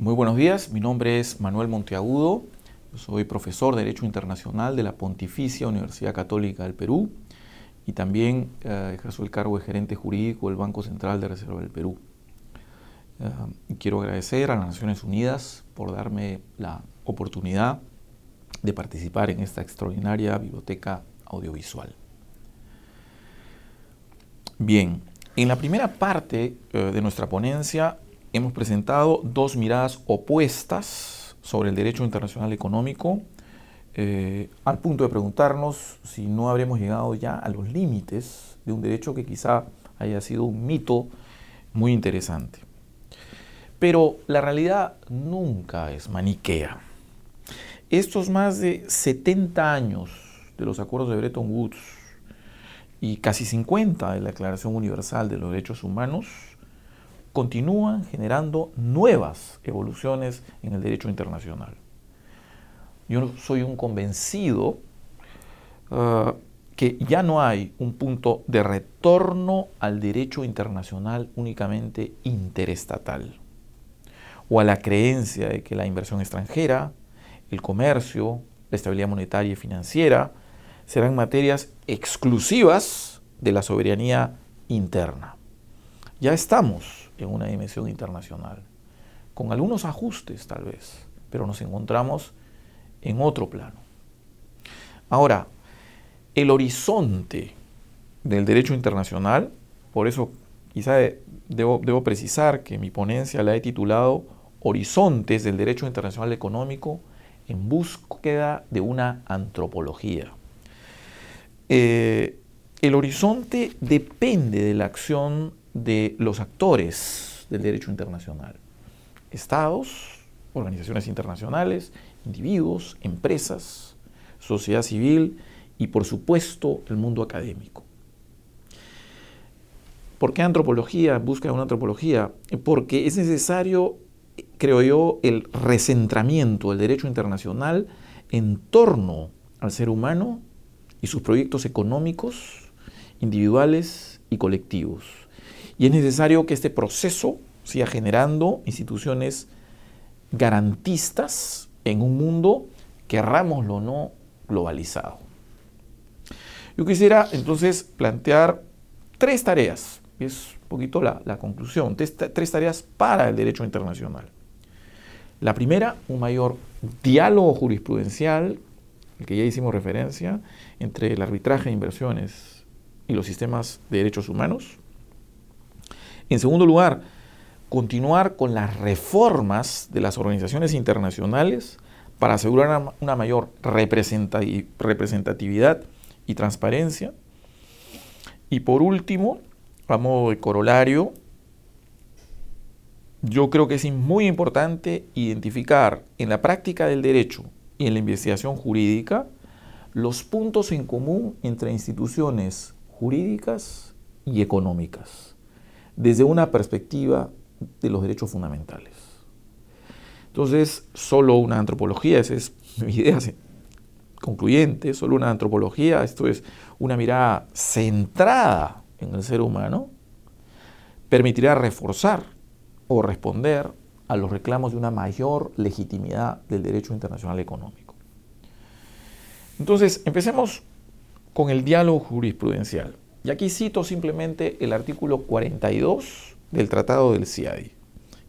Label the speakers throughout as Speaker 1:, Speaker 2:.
Speaker 1: Muy buenos días, mi nombre es Manuel Monteagudo, soy profesor de Derecho Internacional de la Pontificia Universidad Católica del Perú y también eh, ejerzo el cargo de gerente jurídico del Banco Central de Reserva del Perú. Eh, quiero agradecer a las Naciones Unidas por darme la oportunidad de participar en esta extraordinaria biblioteca audiovisual. Bien, en la primera parte eh, de nuestra ponencia hemos presentado dos miradas opuestas sobre el derecho internacional económico, eh, al punto de preguntarnos si no habremos llegado ya a los límites de un derecho que quizá haya sido un mito muy interesante. Pero la realidad nunca es maniquea. Estos más de 70 años de los acuerdos de Bretton Woods y casi 50 de la Declaración Universal de los Derechos Humanos continúan generando nuevas evoluciones en el derecho internacional. Yo soy un convencido uh, que ya no hay un punto de retorno al derecho internacional únicamente interestatal, o a la creencia de que la inversión extranjera, el comercio, la estabilidad monetaria y financiera serán materias exclusivas de la soberanía interna. Ya estamos en una dimensión internacional, con algunos ajustes tal vez, pero nos encontramos en otro plano. Ahora, el horizonte del derecho internacional, por eso quizá debo, precisar que mi ponencia la he titulado Horizontes del Derecho Internacional Económico en búsqueda de una antropología. Eh, el horizonte depende de la acción de los actores del derecho internacional. Estados, organizaciones internacionales, individuos, empresas, sociedad civil y por supuesto el mundo académico. ¿Por qué antropología? Busca una antropología. Porque es necesario, creo yo, el recentramiento del derecho internacional en torno al ser humano y sus proyectos económicos, individuales y colectivos. Y es necesario que este proceso siga generando instituciones garantistas en un mundo, querrámoslo o no, globalizado. Yo quisiera entonces plantear tres tareas, es un poquito la, conclusión, tres, tres tareas para el derecho internacional. La primera, un mayor diálogo jurisprudencial, el que ya hicimos referencia, entre el arbitraje de inversiones y los sistemas de derechos humanos. En segundo lugar, continuar con las reformas de las organizaciones internacionales para asegurar una mayor representatividad y transparencia. Y por último, a modo de corolario, yo creo que es muy importante identificar en la práctica del derecho y en la investigación jurídica los puntos en común entre instituciones jurídicas y económicas desde una perspectiva de los derechos fundamentales. Entonces, solo una antropología, esa es mi idea concluyente, solo una antropología, esto es una mirada centrada en el ser humano, permitirá reforzar o responder a los reclamos de una mayor legitimidad del derecho internacional económico. Entonces, empecemos con el diálogo jurisprudencial. Y aquí cito simplemente el artículo 42 del Tratado del CIADI,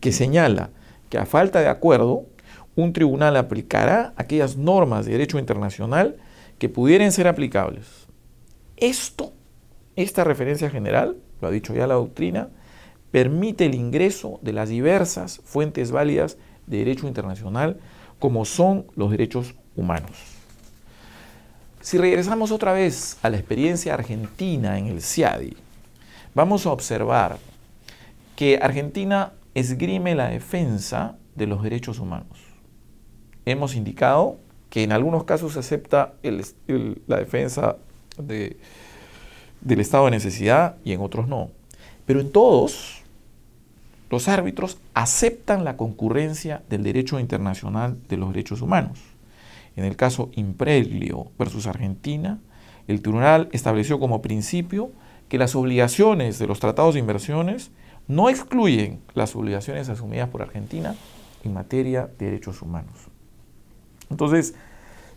Speaker 1: que señala que a falta de acuerdo, un tribunal aplicará aquellas normas de derecho internacional que pudieran ser aplicables. Esto, esta referencia general, lo ha dicho ya la doctrina, permite el ingreso de las diversas fuentes válidas de derecho internacional como son los derechos humanos. Si regresamos otra vez a la experiencia argentina en el CIADI, vamos a observar que Argentina esgrime la defensa de los derechos humanos. Hemos indicado que en algunos casos se acepta la defensa del estado de necesidad y en otros no. Pero en todos, los árbitros aceptan la concurrencia del derecho internacional de los derechos humanos. En el caso Impreglio versus Argentina, el tribunal estableció como principio que las obligaciones de los tratados de inversiones no excluyen las obligaciones asumidas por Argentina en materia de derechos humanos. Entonces,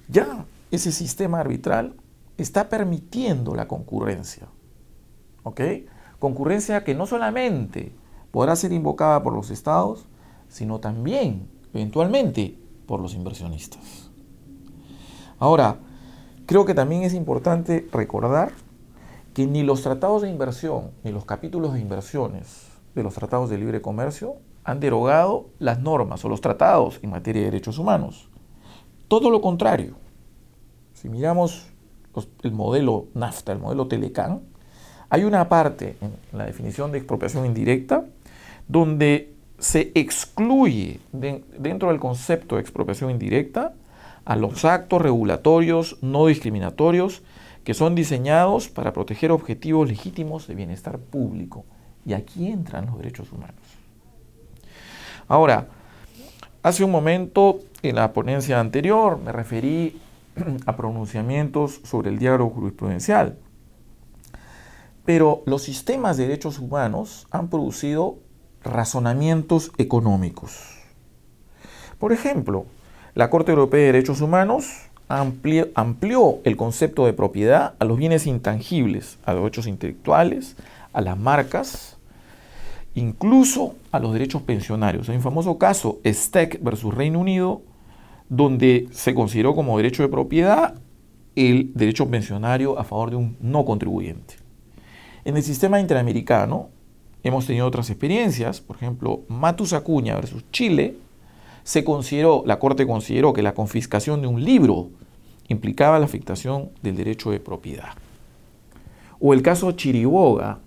Speaker 1: ya ese sistema arbitral está permitiendo la concurrencia. ¿Ok? Concurrencia que no solamente podrá ser invocada por los estados, sino también, eventualmente, por los inversionistas. Ahora, creo que también es importante recordar que ni los tratados de inversión, ni los capítulos de inversiones de los tratados de libre comercio han derogado las normas o los tratados en materia de derechos humanos. Todo lo contrario. Si miramos el modelo NAFTA, el modelo Telecan, hay una parte en la definición de expropiación indirecta donde se excluye dentro del concepto de expropiación indirecta a los actos regulatorios no discriminatorios que son diseñados para proteger objetivos legítimos de bienestar público. Y aquí entran los derechos humanos. Ahora, hace un momento en la ponencia anterior me referí a pronunciamientos sobre el diálogo jurisprudencial. Pero los sistemas de derechos humanos han producido razonamientos económicos. Por ejemplo, la Corte Europea de Derechos Humanos amplió, el concepto de propiedad a los bienes intangibles, a los derechos intelectuales, a las marcas, incluso a los derechos pensionarios. Hay un famoso caso, Steck versus Reino Unido, donde se consideró como derecho de propiedad el derecho pensionario a favor de un no contribuyente. En el sistema interamericano hemos tenido otras experiencias, por ejemplo, Matus Acuña versus Chile, se consideró, la Corte consideró que la confiscación de un libro implicaba la afectación del derecho de propiedad. O el caso Chiriboga,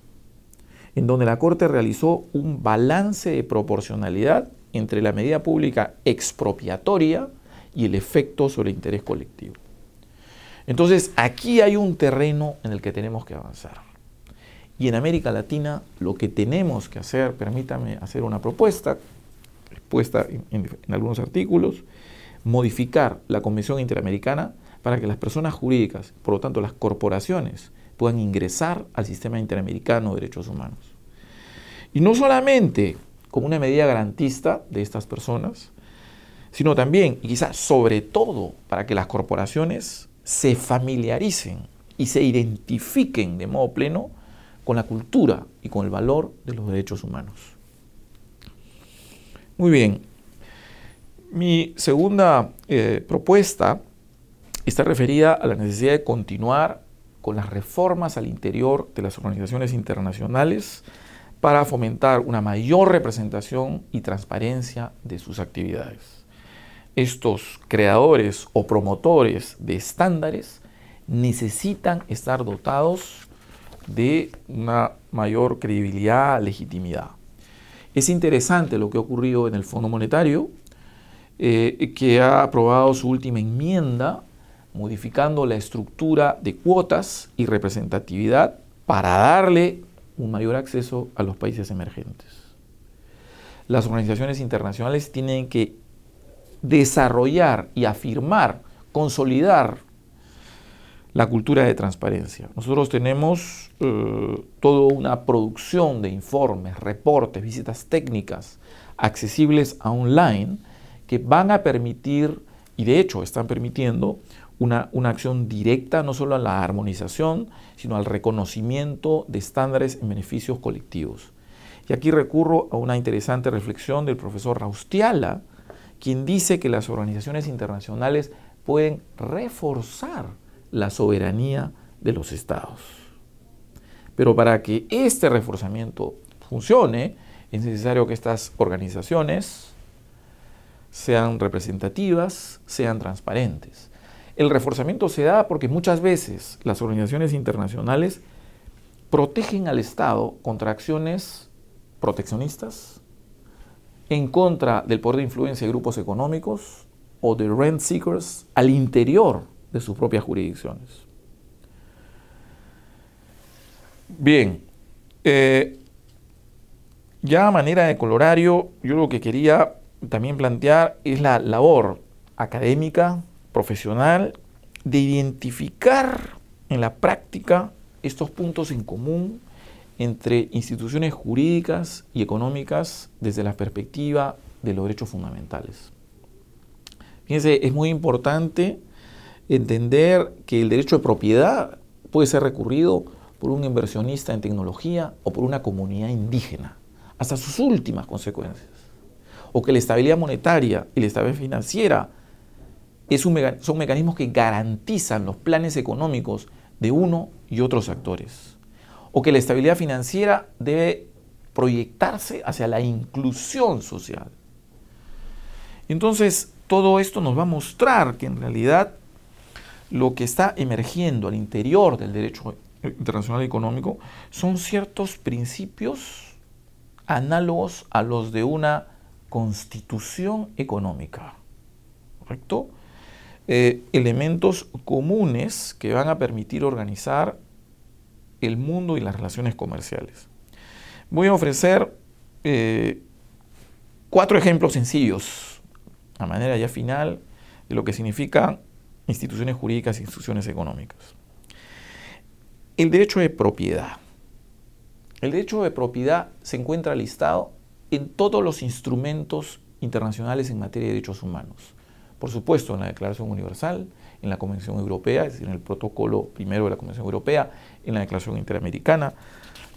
Speaker 1: en donde la Corte realizó un balance de proporcionalidad entre la medida pública expropiatoria y el efecto sobre el interés colectivo. Entonces, aquí hay un terreno en el que tenemos que avanzar. Y en América Latina lo que tenemos que hacer, permítame hacer una propuesta, expuesta en, algunos artículos, modificar la Convención Interamericana para que las personas jurídicas, por lo tanto las corporaciones, puedan ingresar al sistema interamericano de derechos humanos. Y no solamente como una medida garantista de estas personas, sino también, y quizás sobre todo, para que las corporaciones se familiaricen y se identifiquen de modo pleno con la cultura y con el valor de los derechos humanos. Muy bien, mi segunda eh, propuesta está referida a la necesidad de continuar con las reformas al interior de las organizaciones internacionales para fomentar una mayor representación y transparencia de sus actividades. Estos creadores o promotores de estándares necesitan estar dotados de una mayor credibilidad, legitimidad. Es interesante lo que ha ocurrido en el Fondo Monetario, eh, que ha aprobado su última enmienda modificando la estructura de cuotas y representatividad para darle un mayor acceso a los países emergentes. Las organizaciones internacionales tienen que desarrollar y afirmar, consolidar la cultura de transparencia. Nosotros tenemos eh, toda una producción de informes, reportes, visitas técnicas accesibles online que van a permitir, y de hecho están permitiendo, una, acción directa no solo a la armonización, sino al reconocimiento de estándares en beneficios colectivos. Y aquí recurro a una interesante reflexión del profesor Raustiala, quien dice que las organizaciones internacionales pueden reforzar la soberanía de los estados. Pero para que este reforzamiento funcione, es necesario que estas organizaciones sean representativas, sean transparentes. El reforzamiento se da porque muchas veces las organizaciones internacionales protegen al Estado contra acciones proteccionistas, en contra del poder de influencia de grupos económicos o de rent seekers al interior de sus propias jurisdicciones. Bien, eh, ya a manera de colorario, yo lo que quería también plantear es la labor académica, profesional de identificar en la práctica estos puntos en común entre instituciones jurídicas y económicas desde la perspectiva de los derechos fundamentales. Fíjense, es muy importante entender que el derecho de propiedad puede ser recurrido por un inversionista en tecnología o por una comunidad indígena, hasta sus últimas consecuencias. O que la estabilidad monetaria y la estabilidad financiera es un son mecanismos que garantizan los planes económicos de uno y otros actores. O que la estabilidad financiera debe proyectarse hacia la inclusión social. Entonces, todo esto nos va a mostrar que en realidad lo que está emergiendo al interior del derecho internacional económico son ciertos principios análogos a los de una constitución económica. ¿Correcto? Eh, elementos comunes que van a permitir organizar el mundo y las relaciones comerciales. Voy a ofrecer eh, cuatro ejemplos sencillos, a manera ya final, de lo que significan instituciones jurídicas e instituciones económicas. El derecho de propiedad. El derecho de propiedad se encuentra listado en todos los instrumentos internacionales en materia de derechos humanos. Por supuesto, en la Declaración Universal, en la Convención Europea, es decir, en el protocolo primero de la Convención Europea, en la Declaración Interamericana,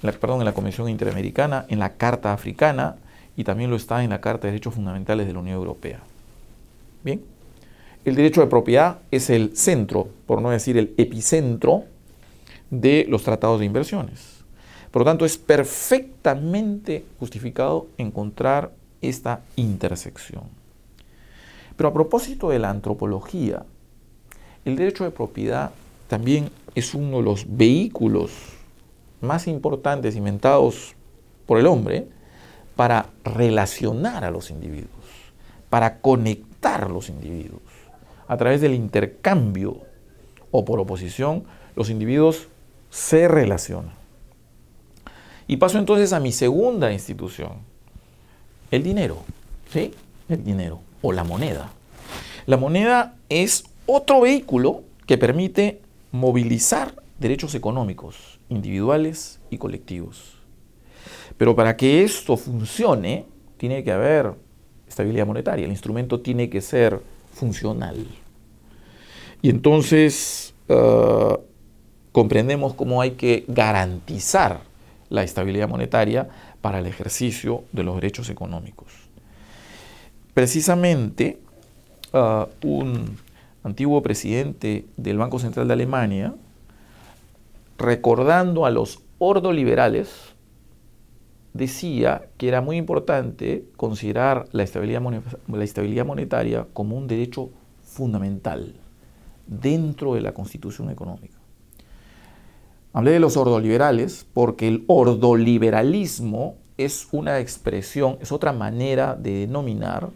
Speaker 1: perdón, en la Convención Interamericana, en la Carta Africana y también lo está en la Carta de Derechos Fundamentales de la Unión Europea. Bien, el derecho de propiedad es el centro, por no decir el epicentro, de los tratados de inversiones. Por lo tanto, es perfectamente justificado encontrar esta intersección. Pero a propósito de la antropología, el derecho de propiedad también es uno de los vehículos más importantes inventados por el hombre para relacionar a los individuos, para conectar los individuos. A través del intercambio o por oposición, los individuos se relacionan. Y paso entonces a mi segunda institución, el dinero, ¿sí? El dinero o la moneda. La moneda es otro vehículo que permite movilizar derechos económicos individuales y colectivos. Pero para que esto funcione, tiene que haber estabilidad monetaria, el instrumento tiene que ser funcional. Y entonces ah, comprendemos cómo hay que garantizar la estabilidad monetaria para el ejercicio de los derechos económicos. Precisamente, ah, un antiguo presidente del Banco Central de Alemania, recordando a los ordoliberales, decía que era muy importante considerar la estabilidad, monetaria como un derecho fundamental dentro de la constitución económica. Hablé de los ordoliberales porque el ordoliberalismo es una expresión, es otra manera de denominar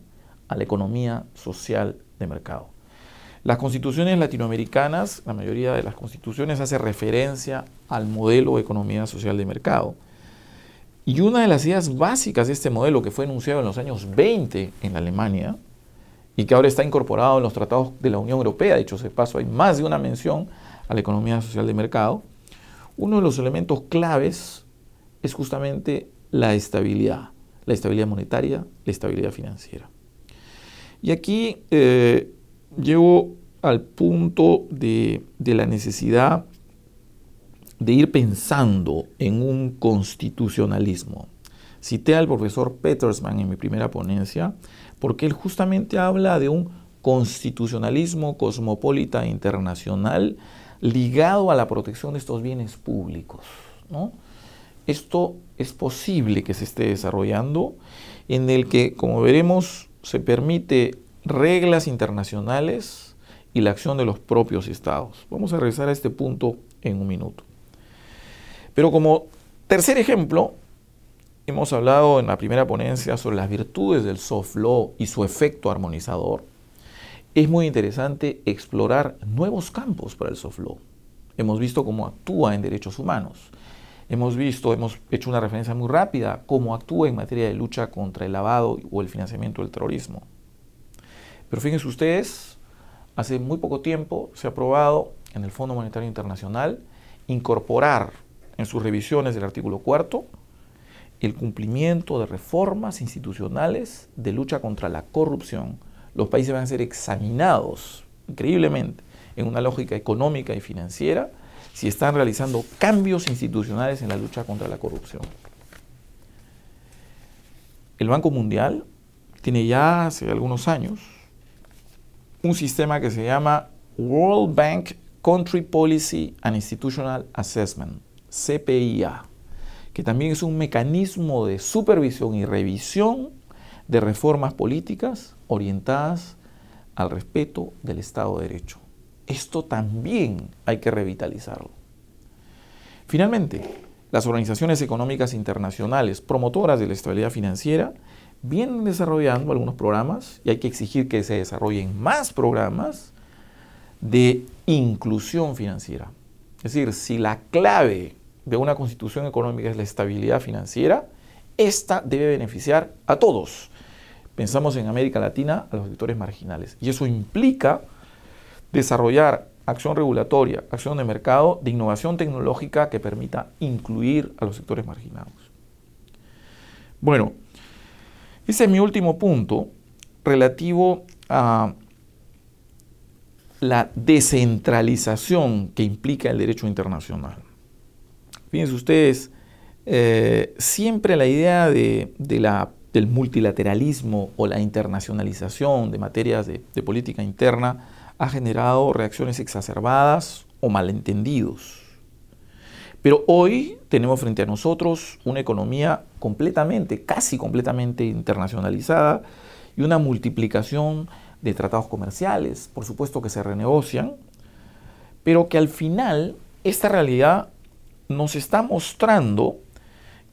Speaker 1: a la economía social de mercado. Las constituciones latinoamericanas, la mayoría de las constituciones hace referencia al modelo de economía social de mercado. Y una de las ideas básicas de este modelo que fue enunciado en los años 20 en Alemania y que ahora está incorporado en los tratados de la Unión Europea, de hecho se paso hay más de una mención a la economía social de mercado, uno de los elementos claves es justamente la estabilidad, la estabilidad monetaria, la estabilidad financiera. Y aquí eh, llego al punto de, la necesidad de ir pensando en un constitucionalismo. Cité al profesor Petersman en mi primera ponencia porque él justamente habla de un constitucionalismo cosmopolita internacional ligado a la protección de estos bienes públicos. Esto es posible que se esté desarrollando en el que, como veremos, se permite reglas internacionales y la acción de los propios estados. Vamos a regresar a este punto en un minuto. Pero como tercer ejemplo, hemos hablado en la primera ponencia sobre las virtudes del soft law y su efecto armonizador. Es muy interesante explorar nuevos campos para el soft law. Hemos visto cómo actúa en derechos humanos. Hemos visto, hemos hecho una referencia muy rápida, cómo actúa en materia de lucha contra el lavado o el financiamiento del terrorismo. Pero fíjense ustedes, hace muy poco tiempo se ha aprobado en el Fondo Monetario Internacional incorporar en sus revisiones del artículo cuarto el cumplimiento de reformas institucionales de lucha contra la corrupción. Los países van a ser examinados increíblemente en una lógica económica y financiera si están realizando cambios institucionales en la lucha contra la corrupción. El Banco Mundial tiene ya hace algunos años un sistema que se llama World Bank Country Policy and Institutional Assessment, CPIA, que también es un mecanismo de supervisión y revisión de reformas políticas orientadas al respeto del Estado de Derecho. Esto también hay que revitalizarlo. Finalmente, las organizaciones económicas internacionales promotoras de la estabilidad financiera vienen desarrollando algunos programas y hay que exigir que se desarrollen más programas de inclusión financiera. Es decir, si la clave de una constitución económica es la estabilidad financiera, esta debe beneficiar a todos. Pensamos en América Latina, a los sectores marginales. Y eso implica desarrollar acción regulatoria, acción de mercado, de innovación tecnológica que permita incluir a los sectores marginados. Bueno, ese es mi último punto relativo a la descentralización que implica el derecho internacional. Fíjense ustedes, eh, siempre la idea de, del multilateralismo o la internacionalización de materias de, de política interna ha generado reacciones exacerbadas o malentendidos. Pero hoy tenemos frente a nosotros una economía completamente, casi completamente internacionalizada y una multiplicación de tratados comerciales, por supuesto que se renegocian, pero que al final esta realidad nos está mostrando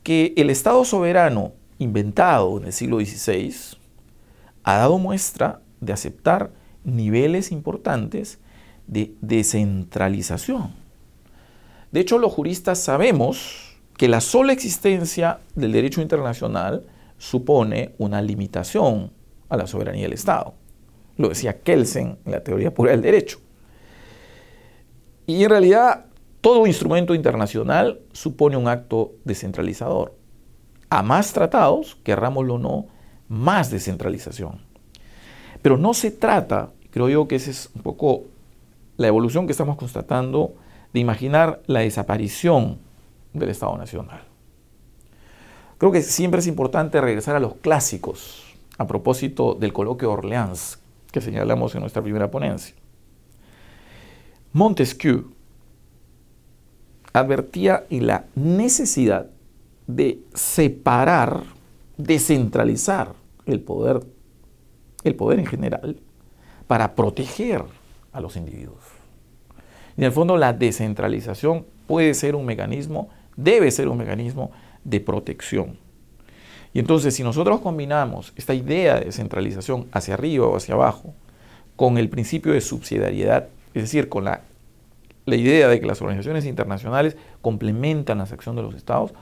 Speaker 1: que el Estado soberano inventado en el siglo XVI ha dado muestra de aceptar niveles importantes de descentralización. De hecho, los juristas sabemos que la sola existencia del derecho internacional supone una limitación a la soberanía del Estado. Lo decía Kelsen en la teoría pura del derecho. Y en realidad, todo instrumento internacional supone un acto descentralizador. A más tratados, querrámoslo o no, más descentralización. Pero no se trata, creo yo que esa es un poco la evolución que estamos constatando, de imaginar la desaparición del Estado Nacional. Creo que siempre es importante regresar a los clásicos a propósito del coloquio Orleans que señalamos en nuestra primera ponencia. Montesquieu advertía en la necesidad de separar, descentralizar el poder, el poder en general, para proteger a los individuos. En el fondo la descentralización puede ser un mecanismo, debe ser un mecanismo de protección. Y entonces si nosotros combinamos esta idea de descentralización hacia arriba o hacia abajo con el principio de subsidiariedad, es decir, con la, la idea de que las organizaciones internacionales complementan la acción de los estados,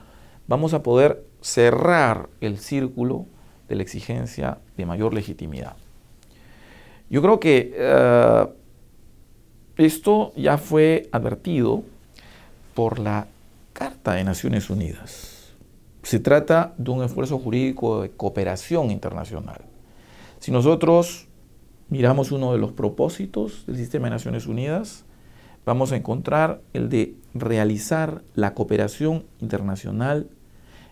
Speaker 1: vamos a poder cerrar el círculo de la exigencia de mayor legitimidad. Yo creo que eh, esto ya fue advertido por la Carta de Naciones Unidas. Se trata de un esfuerzo jurídico de cooperación internacional. Si nosotros miramos uno de los propósitos del sistema de Naciones Unidas, vamos a encontrar el de realizar la cooperación internacional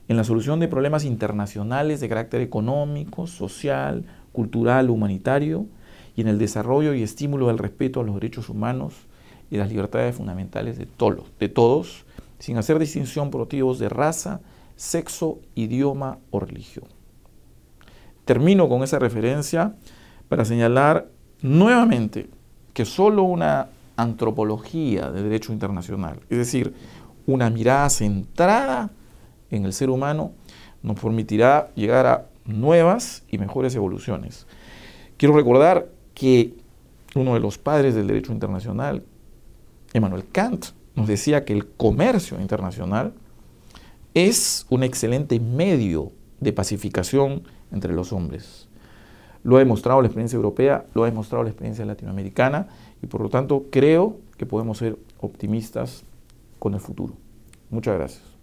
Speaker 1: en la solución de problemas internacionales de carácter económico, social, cultural, humanitario, y en el desarrollo y estímulo del respeto a los derechos humanos y las libertades fundamentales de todos, de todos sin hacer distinción por motivos de raza, sexo, idioma o religión. Termino con esa referencia para señalar nuevamente que solo una antropología de derecho internacional, es decir, una mirada centrada en el ser humano, nos permitirá llegar a nuevas y mejores evoluciones. Quiero recordar que uno de los padres del derecho internacional, Emmanuel Kant, nos decía que el comercio internacional es un excelente medio de pacificación entre los hombres. Lo ha demostrado la experiencia europea, lo ha demostrado la experiencia latinoamericana y por lo tanto creo que podemos ser optimistas con el futuro. Muchas gracias.